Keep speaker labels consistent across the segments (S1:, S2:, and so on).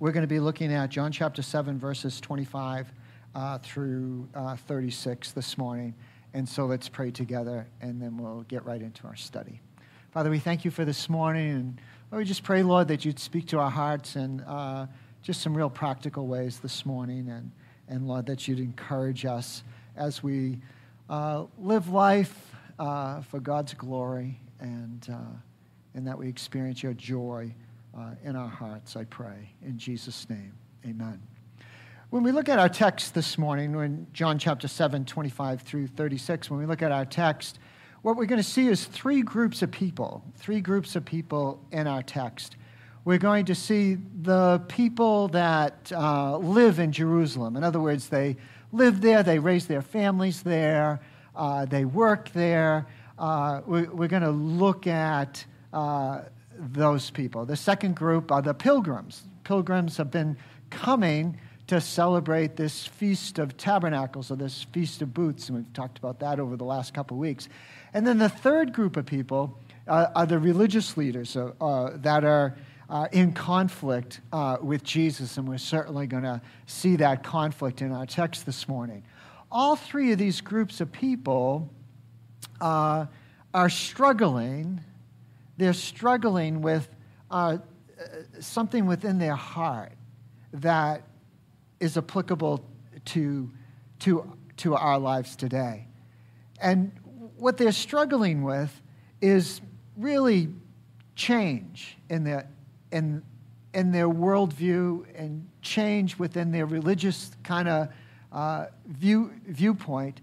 S1: we're going to be looking at John chapter 7, verses 25 uh, through uh, 36 this morning. And so let's pray together, and then we'll get right into our study. Father, we thank you for this morning, and Lord, we just pray, Lord, that you'd speak to our hearts in uh, just some real practical ways this morning, and, and Lord, that you'd encourage us as we uh, live life uh, for God's glory, and, uh, and that we experience your joy uh, in our hearts, I pray. In Jesus' name, amen. When we look at our text this morning, in John chapter 7, 25 through 36, when we look at our text, what we're going to see is three groups of people, three groups of people in our text. We're going to see the people that uh, live in Jerusalem. In other words, they live there, they raise their families there, uh, they work there. Uh, we, are going to look at uh, those people. The second group are the pilgrims. Pilgrims have been coming to celebrate this Feast of Tabernacles or this Feast of Booths, and we've talked about that over the last couple of weeks. And then the third group of people uh, are the religious leaders uh, uh, that are uh, in conflict uh, with Jesus, and we're certainly going to see that conflict in our text this morning. All three of these groups of people uh, are struggling. They're struggling with something within their heart that is applicable to, to, to our lives today. And what they're struggling with is really change in their, in, in their worldview and change within their religious kind of uh, view, viewpoint.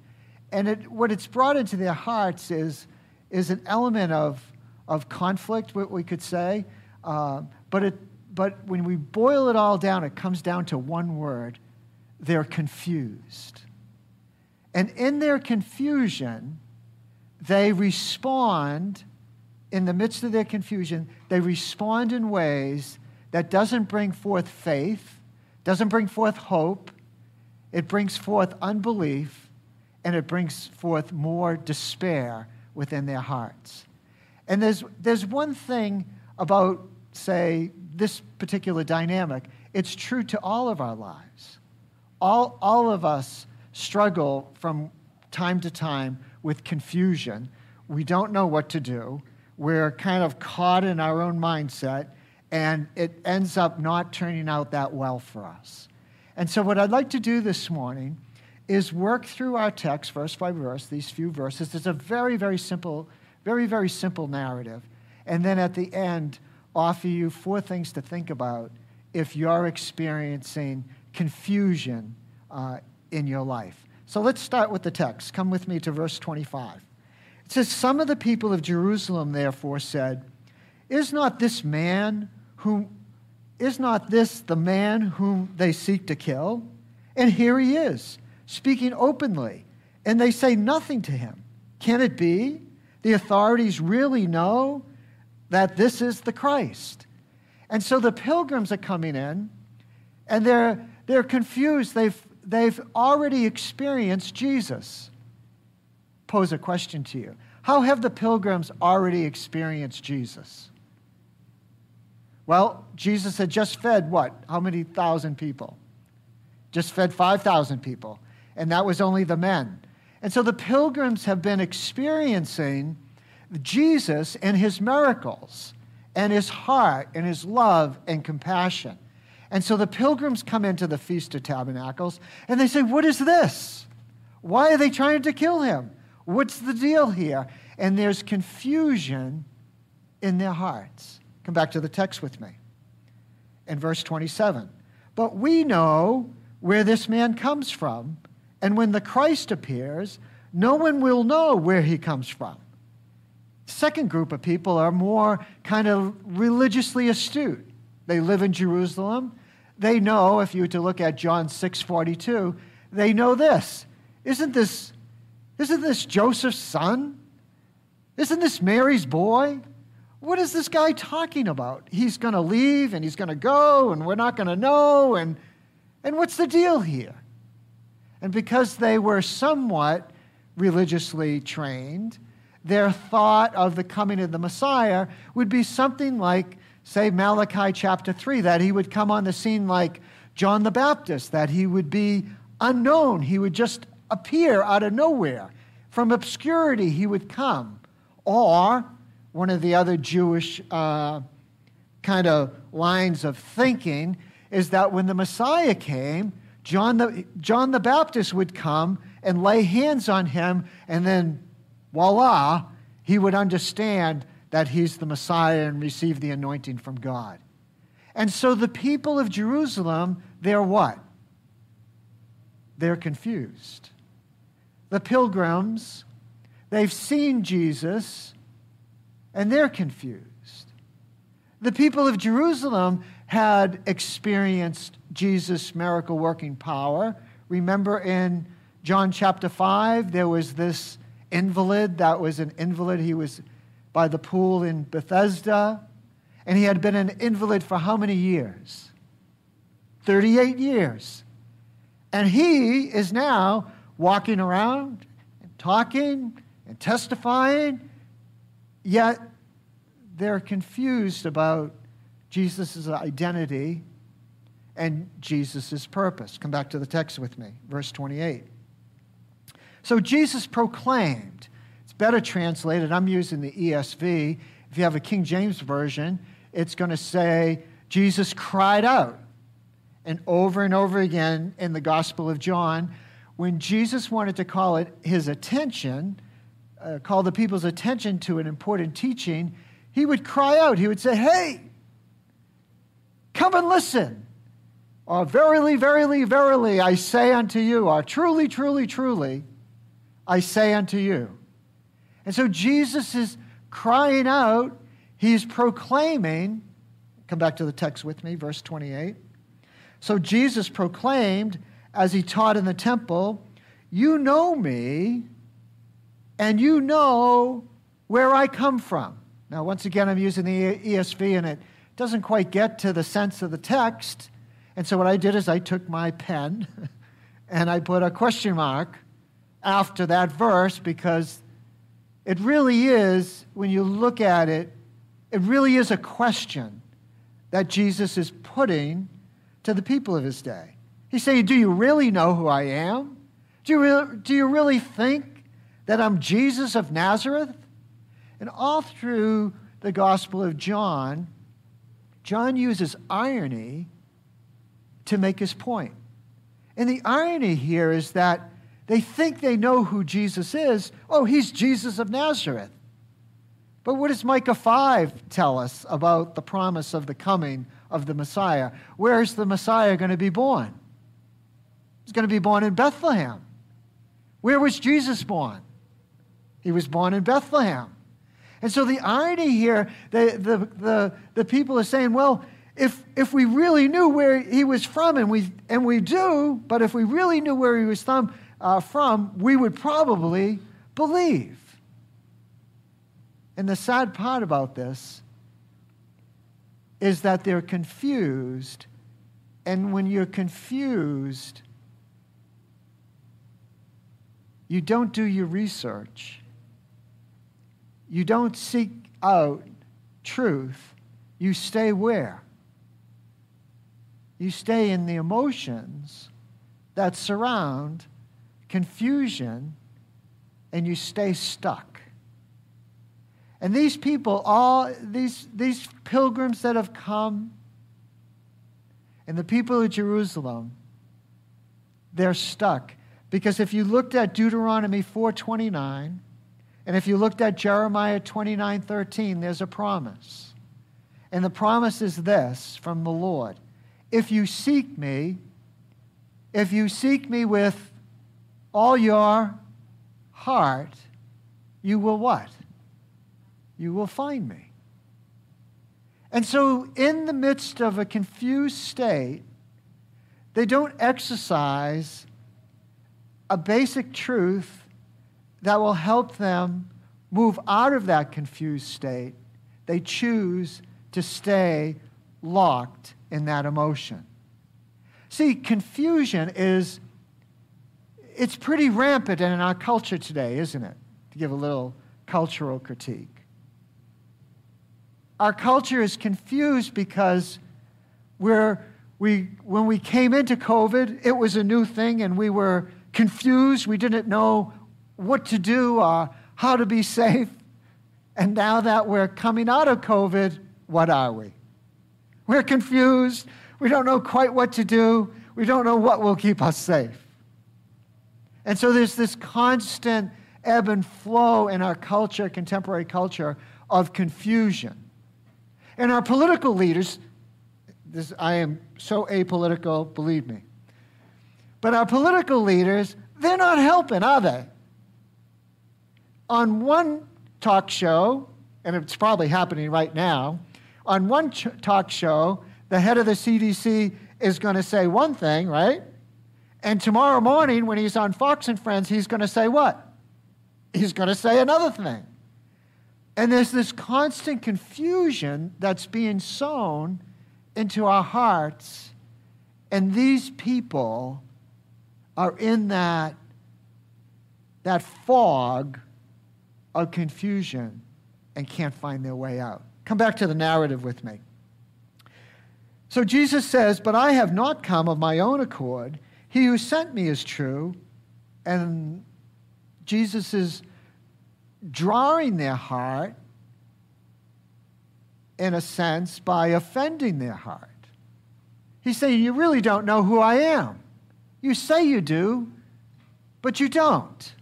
S1: And it, what it's brought into their hearts is, is an element of, of conflict, what we could say, uh, but it, but when we boil it all down, it comes down to one word they're confused. And in their confusion, they respond, in the midst of their confusion, they respond in ways that doesn't bring forth faith, doesn't bring forth hope, it brings forth unbelief, and it brings forth more despair within their hearts. And there's, there's one thing about say, this particular dynamic, it's true to all of our lives. All, all of us struggle from time to time with confusion. We don't know what to do. We're kind of caught in our own mindset, and it ends up not turning out that well for us. And so, what I'd like to do this morning is work through our text, verse by verse, these few verses. It's a very, very simple, very, very simple narrative. And then at the end, offer you four things to think about if you're experiencing confusion uh, in your life. So let's start with the text. Come with me to verse 25. It says, Some of the people of Jerusalem therefore said, Is not this man whom is not this the man whom they seek to kill? And here he is, speaking openly, and they say nothing to him. Can it be? The authorities really know that this is the Christ. And so the pilgrims are coming in and they're, they're confused. They've, they've already experienced Jesus. Pose a question to you How have the pilgrims already experienced Jesus? Well, Jesus had just fed what? How many thousand people? Just fed 5,000 people. And that was only the men. And so the pilgrims have been experiencing Jesus and his miracles and his heart and his love and compassion. And so the pilgrims come into the Feast of Tabernacles and they say, What is this? Why are they trying to kill him? What's the deal here? And there's confusion in their hearts. Come back to the text with me. In verse 27. But we know where this man comes from, and when the Christ appears, no one will know where he comes from. Second group of people are more kind of religiously astute. They live in Jerusalem. They know, if you were to look at John 6:42, they know this. Isn't this, isn't this Joseph's son? Isn't this Mary's boy? What is this guy talking about? He's going to leave and he's going to go and we're not going to know. And, and what's the deal here? And because they were somewhat religiously trained, their thought of the coming of the Messiah would be something like say, Malachi chapter 3, that he would come on the scene like John the Baptist, that he would be unknown. He would just appear out of nowhere. From obscurity, he would come. Or one of the other Jewish uh, kind of lines of thinking is that when the Messiah came, John the, John the Baptist would come and lay hands on him, and then voila, he would understand that he's the Messiah and receive the anointing from God. And so the people of Jerusalem, they're what? They're confused. The pilgrims, they've seen Jesus and they're confused. The people of Jerusalem had experienced Jesus' miracle working power. Remember in John chapter 5, there was this invalid that was an invalid. He was by the pool in Bethesda, and he had been an invalid for how many years? 38 years. And he is now walking around and talking and testifying, yet they're confused about Jesus' identity and Jesus' purpose. Come back to the text with me, verse 28. So Jesus proclaimed, it's better translated, I'm using the ESV. If you have a King James Version, it's going to say, Jesus cried out. And over and over again in the Gospel of John, when Jesus wanted to call it his attention, uh, call the people's attention to an important teaching, he would cry out. He would say, Hey, come and listen. Or verily, verily, verily, I say unto you, or truly, truly, truly, I say unto you. And so Jesus is crying out, he's proclaiming. Come back to the text with me, verse 28. So Jesus proclaimed as he taught in the temple, You know me, and you know where I come from. Now, once again, I'm using the ESV, and it doesn't quite get to the sense of the text. And so, what I did is I took my pen and I put a question mark after that verse because it really is, when you look at it, it really is a question that Jesus is putting to the people of his day. He's saying, Do you really know who I am? Do you, really, do you really think that I'm Jesus of Nazareth? And all through the Gospel of John, John uses irony to make his point. And the irony here is that they think they know who Jesus is. Oh, he's Jesus of Nazareth. But what does Micah 5 tell us about the promise of the coming of the Messiah? Where is the Messiah going to be born? He's going to be born in Bethlehem. Where was Jesus born? He was born in Bethlehem. And so the irony here, the, the, the, the people are saying, well, if, if we really knew where he was from, and we, and we do, but if we really knew where he was from, uh, from, we would probably believe. And the sad part about this is that they're confused. And when you're confused, you don't do your research. You don't seek out truth. You stay where? You stay in the emotions that surround confusion, and you stay stuck. And these people, all these, these pilgrims that have come, and the people of Jerusalem, they're stuck. Because if you looked at Deuteronomy 4:29, and if you looked at Jeremiah 29:13, there's a promise. And the promise is this from the Lord. If you seek me, if you seek me with all your heart, you will what? You will find me. And so, in the midst of a confused state, they don't exercise a basic truth that will help them move out of that confused state. They choose to stay locked in that emotion. See, confusion is it's pretty rampant in our culture today, isn't it? To give a little cultural critique. our culture is confused because we're, we, when we came into COVID, it was a new thing and we were confused. We didn't know what to do, uh, how to be safe. And now that we're coming out of COVID, what are we? We're confused. We don't know quite what to do. We don't know what will keep us safe. And so there's this constant ebb and flow in our culture, contemporary culture, of confusion. And our political leaders, this, I am so apolitical, believe me. But our political leaders, they're not helping, are they? On one talk show, and it's probably happening right now, on one ch- talk show, the head of the CDC is going to say one thing, right? And tomorrow morning, when he's on Fox and Friends, he's going to say what? He's going to say another thing. And there's this constant confusion that's being sown into our hearts. And these people are in that, that fog of confusion and can't find their way out. Come back to the narrative with me. So Jesus says, But I have not come of my own accord. He who sent me is true. And Jesus is drawing their heart, in a sense, by offending their heart. He's saying, You really don't know who I am. You say you do, but you don't.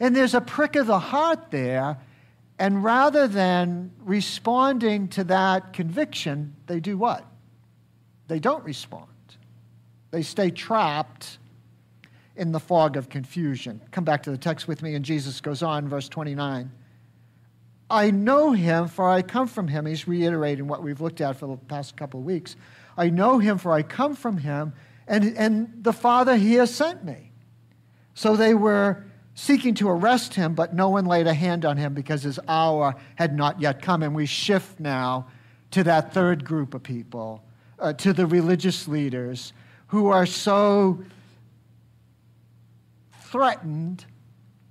S1: And there's a prick of the heart there. And rather than responding to that conviction, they do what? They don't respond. They stay trapped in the fog of confusion. Come back to the text with me, and Jesus goes on, verse 29. I know him, for I come from him. He's reiterating what we've looked at for the past couple of weeks. I know him, for I come from him, and, and the Father, he has sent me. So they were seeking to arrest him, but no one laid a hand on him because his hour had not yet come. And we shift now to that third group of people, uh, to the religious leaders who are so threatened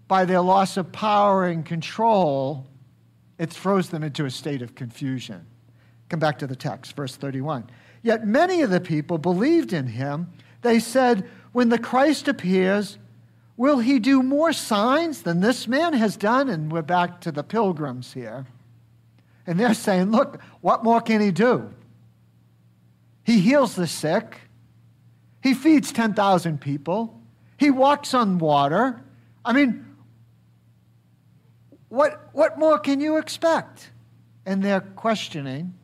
S1: by their loss of power and control, it throws them into a state of confusion. Come back to the text, verse 31. Yet many of the people believed in him. They said, When the Christ appears, will he do more signs than this man has done? And we're back to the pilgrims here. And they're saying, Look, what more can he do? He heals the sick, he feeds 10,000 people. He walks on water. I mean, what, what more can you expect? And they're questioning,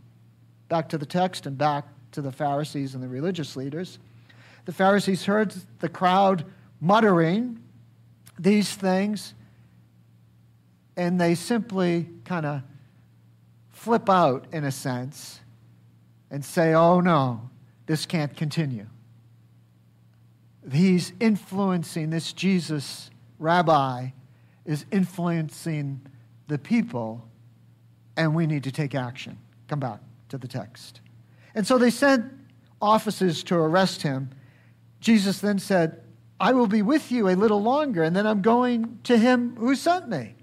S1: back to the text and back to the Pharisees and the religious leaders. The Pharisees heard the crowd muttering these things, and they simply kind of flip out, in a sense, and say, oh no, this can't continue he's influencing this Jesus rabbi is influencing the people, and we need to take action. Come back to the text. And so they sent officers to arrest him. Jesus then said, I will be with you a little longer, and then I'm going to him who sent me.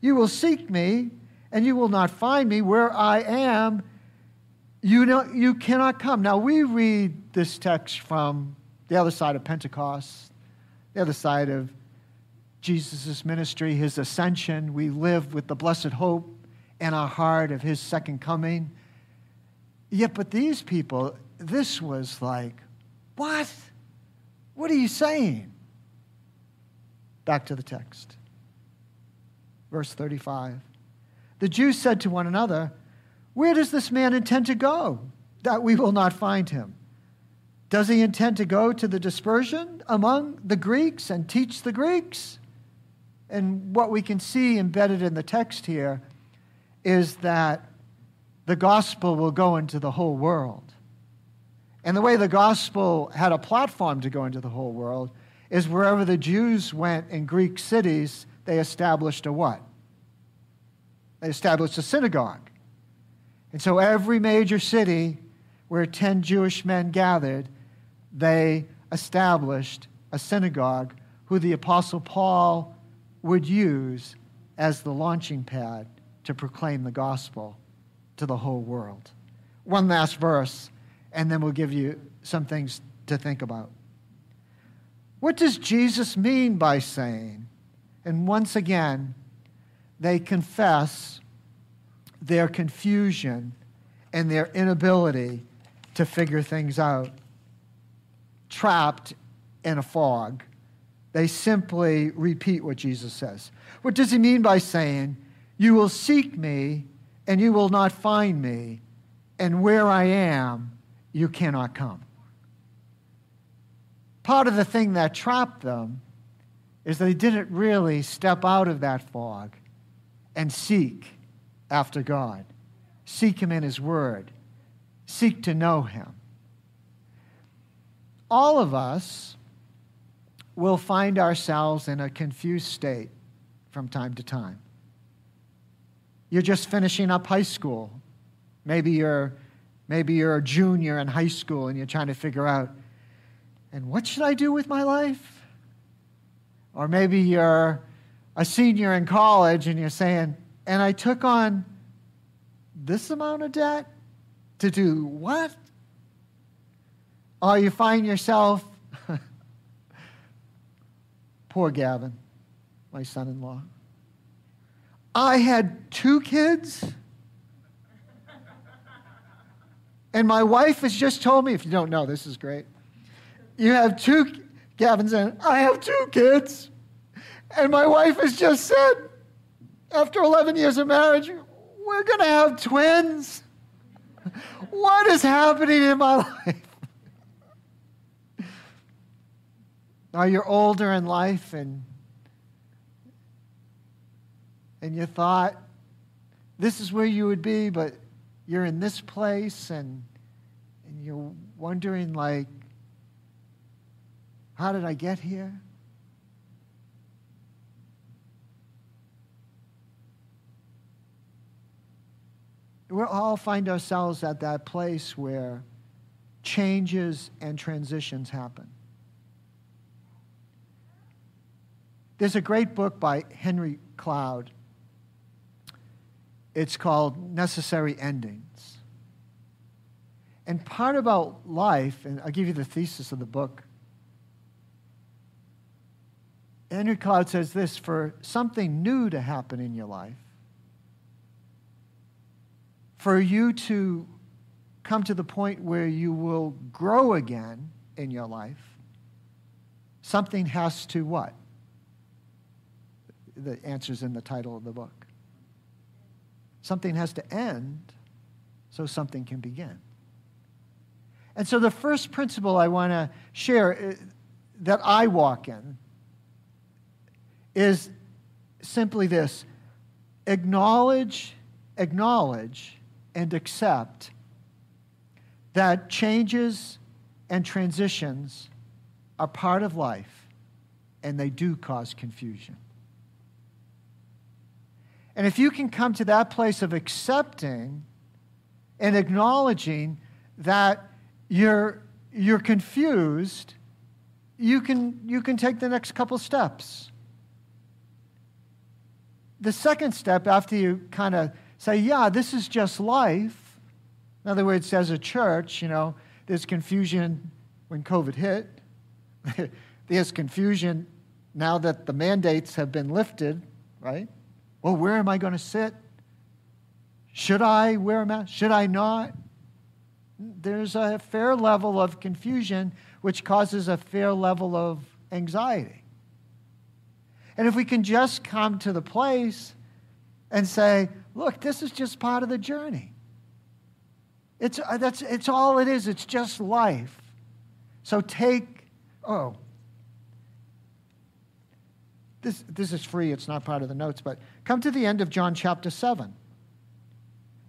S1: You will seek me, and you will not find me where I am. You, know, you cannot come. Now, we read this text from the other side of Pentecost, the other side of Jesus' ministry, his ascension. We live with the blessed hope in our heart of his second coming. Yet, but these people, this was like, what? What are you saying? Back to the text. Verse 35. The Jews said to one another, Where does this man intend to go, that we will not find him? Does he intend to go to the dispersion among the Greeks and teach the Greeks? And what we can see embedded in the text here is that the gospel will go into the whole world. And the way the gospel had a platform to go into the whole world is wherever the Jews went in Greek cities, they established a what? They established a synagogue. And so every major city where 10 Jewish men gathered, they established a synagogue who the Apostle Paul would use as the launching pad to proclaim the gospel to the whole world. One last verse, and then we'll give you some things to think about. What does Jesus mean by saying? And once again, they confess their confusion and their inability to figure things out, trapped in a fog. They simply repeat what Jesus says. What does he mean by saying, You will seek me and you will not find me, and where I am, you cannot come? Part of the thing that trapped them is they didn't really step out of that fog and seek after God, seek Him in His Word, seek to know Him. All of us will find ourselves in a confused state from time to time. You're just finishing up high school. Maybe you're, maybe you're a junior in high school and you're trying to figure out, and what should I do with my life? Or maybe you're a senior in college and you're saying, and I took on this amount of debt to do what? Or you find yourself, poor Gavin, my son in law. I had two kids. And my wife has just told me, if you don't know, this is great. You have two, Gavin said, I have two kids. And my wife has just said, after 11 years of marriage, we're going to have twins. What is happening in my life? Now you're older in life and and you thought this is where you would be, but you're in this place and and you're wondering like how did I get here? we all find ourselves at that place where changes and transitions happen. There's a great book by Henry Cloud. It's called Necessary Endings. And part about life, and I'll give you the thesis of the book. Henry Cloud says this for something new to happen in your life, for you to come to the point where you will grow again in your life, something has to what? The answer's in the title of the book. Something has to end so something can begin. And so the first principle I want to share uh, that I walk in is simply this acknowledge, acknowledge and accept that changes and transitions are part of life and they do cause confusion. And if you can come to that place of accepting and acknowledging that you're, you're confused, you can, you can take the next couple steps. The second step, after you kind of say, yeah, this is just life. In other words, as a church, you know, there's confusion when COVID hit. there's confusion now that the mandates have been lifted, right? Well, where am I going to sit? Should I wear a mask? Should I not? There's a fair level of confusion, which causes a fair level of anxiety. And if we can just come to the place and say, look, this is just part of the journey. It's, uh, that's, it's all it is, it's just life. So take, oh, this, this is free, it's not part of the notes, but come to the end of John chapter 7.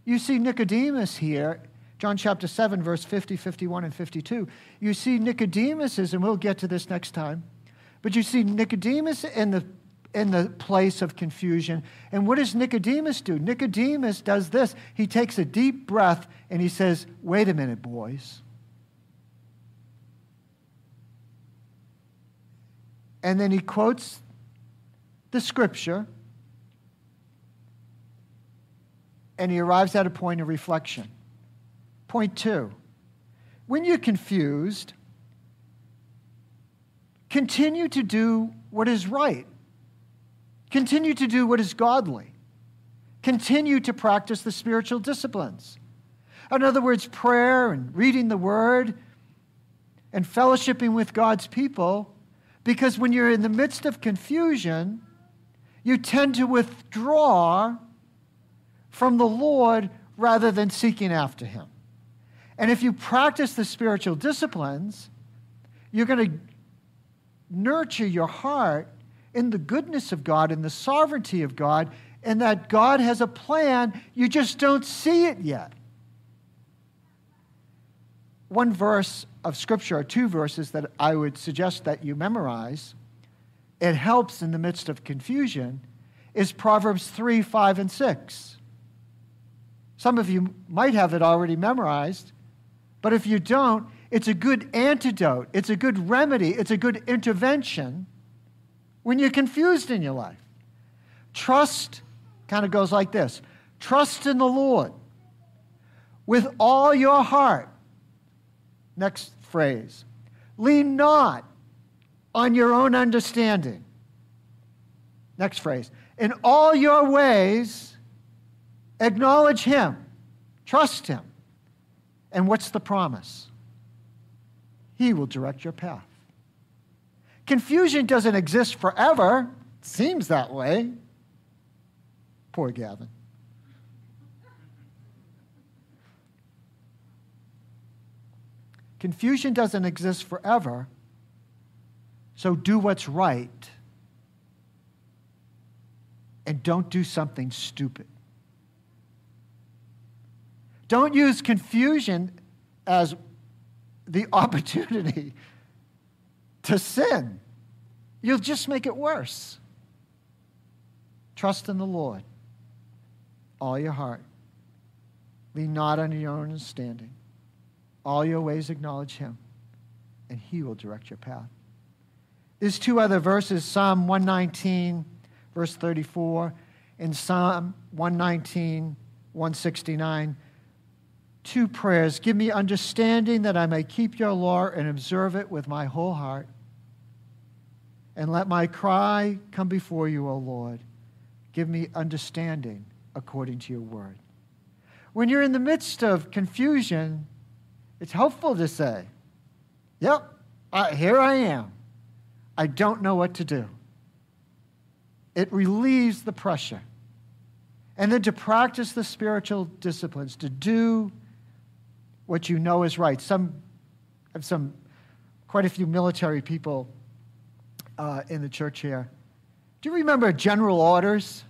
S1: You see Nicodemus here, John chapter 7, verse 50, 51, and 52. You see Nicodemus is, and we'll get to this next time, but you see Nicodemus in the in the place of confusion. And what does Nicodemus do? Nicodemus does this. He takes a deep breath and he says, Wait a minute, boys. And then he quotes the scripture and he arrives at a point of reflection. Point two when you're confused, continue to do what is right, continue to do what is godly, continue to practice the spiritual disciplines. In other words, prayer and reading the word and fellowshipping with God's people, because when you're in the midst of confusion, you tend to withdraw from the Lord rather than seeking after Him. And if you practice the spiritual disciplines, you're going to nurture your heart in the goodness of God, in the sovereignty of God, and that God has a plan. You just don't see it yet. One verse of Scripture, or two verses that I would suggest that you memorize, it helps in the midst of confusion, is Proverbs 3, 5, and 6. Some of you might have it already memorized, but if you don't, it's a good antidote, it's a good remedy, it's a good intervention when you're confused in your life. Trust kind of goes like this Trust in the Lord with all your heart. Next phrase. Lean not on your own understanding. Next phrase. In all your ways, acknowledge Him, trust Him. And what's the promise? He will direct your path. Confusion doesn't exist forever. Seems that way. Poor Gavin. Confusion doesn't exist forever. So do what's right and don't do something stupid. Don't use confusion as the opportunity to sin. You'll just make it worse. Trust in the Lord, all your heart. Lean not on your own understanding. All your ways acknowledge Him, and He will direct your path. There's two other verses Psalm 119, verse 34, and Psalm 119, 169 two prayers. Give me understanding that I may keep your law and observe it with my whole heart. And let my cry come before you, O Lord. Give me understanding according to your word. When you're in the midst of confusion, it's helpful to say, Yep, here I am. I don't know what to do. It relieves the pressure. And then to practice the spiritual disciplines, to do what you know is right. Some some, quite a few military people uh, in the church here. Do you remember general orders?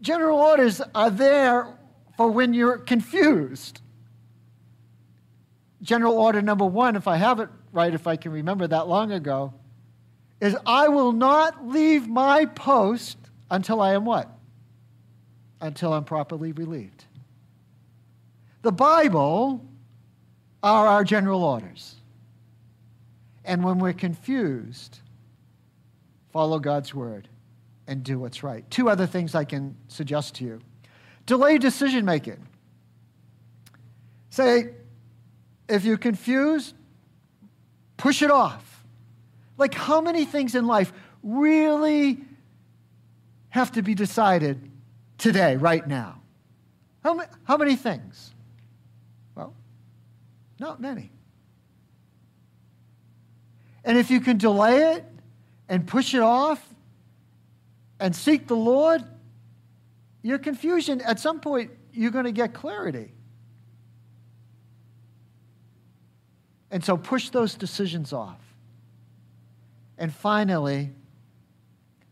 S1: General orders are there for when you're confused. General order number one, if I have it right, if I can remember that long ago, is I will not leave my post until I am what? Until I'm properly relieved. The Bible are our general orders. And when we're confused, follow God's word and do what's right. Two other things I can suggest to you delay decision making. Say, if you're confused, push it off. Like, how many things in life really have to be decided today, right now? How, how many things? Well, not many. And if you can delay it and push it off and seek the Lord, your confusion, at some point, you're going to get clarity. And so push those decisions off. And finally,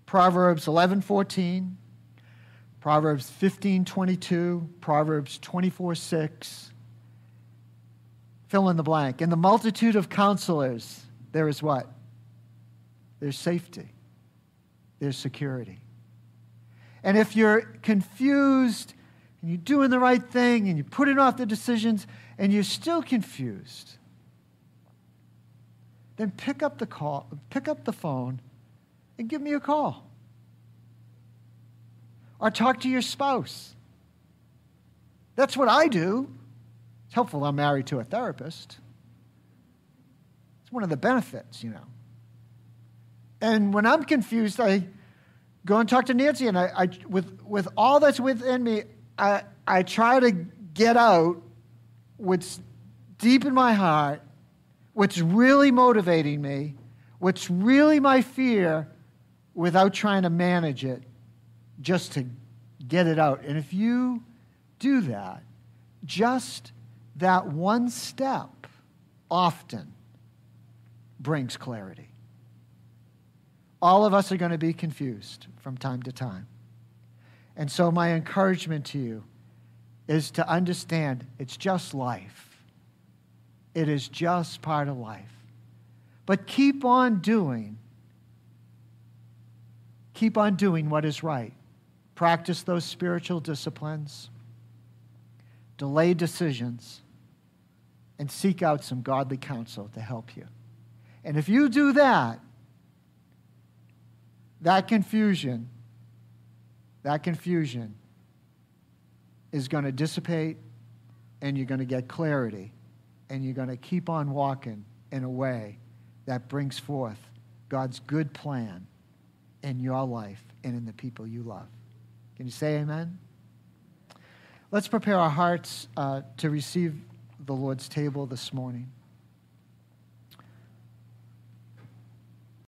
S1: Proverbs 11:14, Proverbs 15:22, Proverbs 24:6, fill in the blank. In the multitude of counselors, there is what? There's safety, there's security. And if you're confused and you're doing the right thing and you're putting off the decisions and you're still confused, then pick up the call, pick up the phone and give me a call. or talk to your spouse. That's what I do. It's helpful I'm married to a therapist. It's one of the benefits, you know. And when I'm confused, I go and talk to Nancy, and I, I with, with all that's within me, I, I try to get out what's deep in my heart, what's really motivating me, what's really my fear, without trying to manage it, just to get it out. And if you do that, just that one step often brings clarity. All of us are going to be confused from time to time. And so, my encouragement to you is to understand it's just life. It is just part of life. But keep on doing, keep on doing what is right. Practice those spiritual disciplines, delay decisions, and seek out some godly counsel to help you. And if you do that, that confusion, that confusion is going to dissipate and you're going to get clarity and you're going to keep on walking in a way that brings forth God's good plan in your life and in the people you love. Can you say amen? Let's prepare our hearts uh, to receive the Lord's table this morning.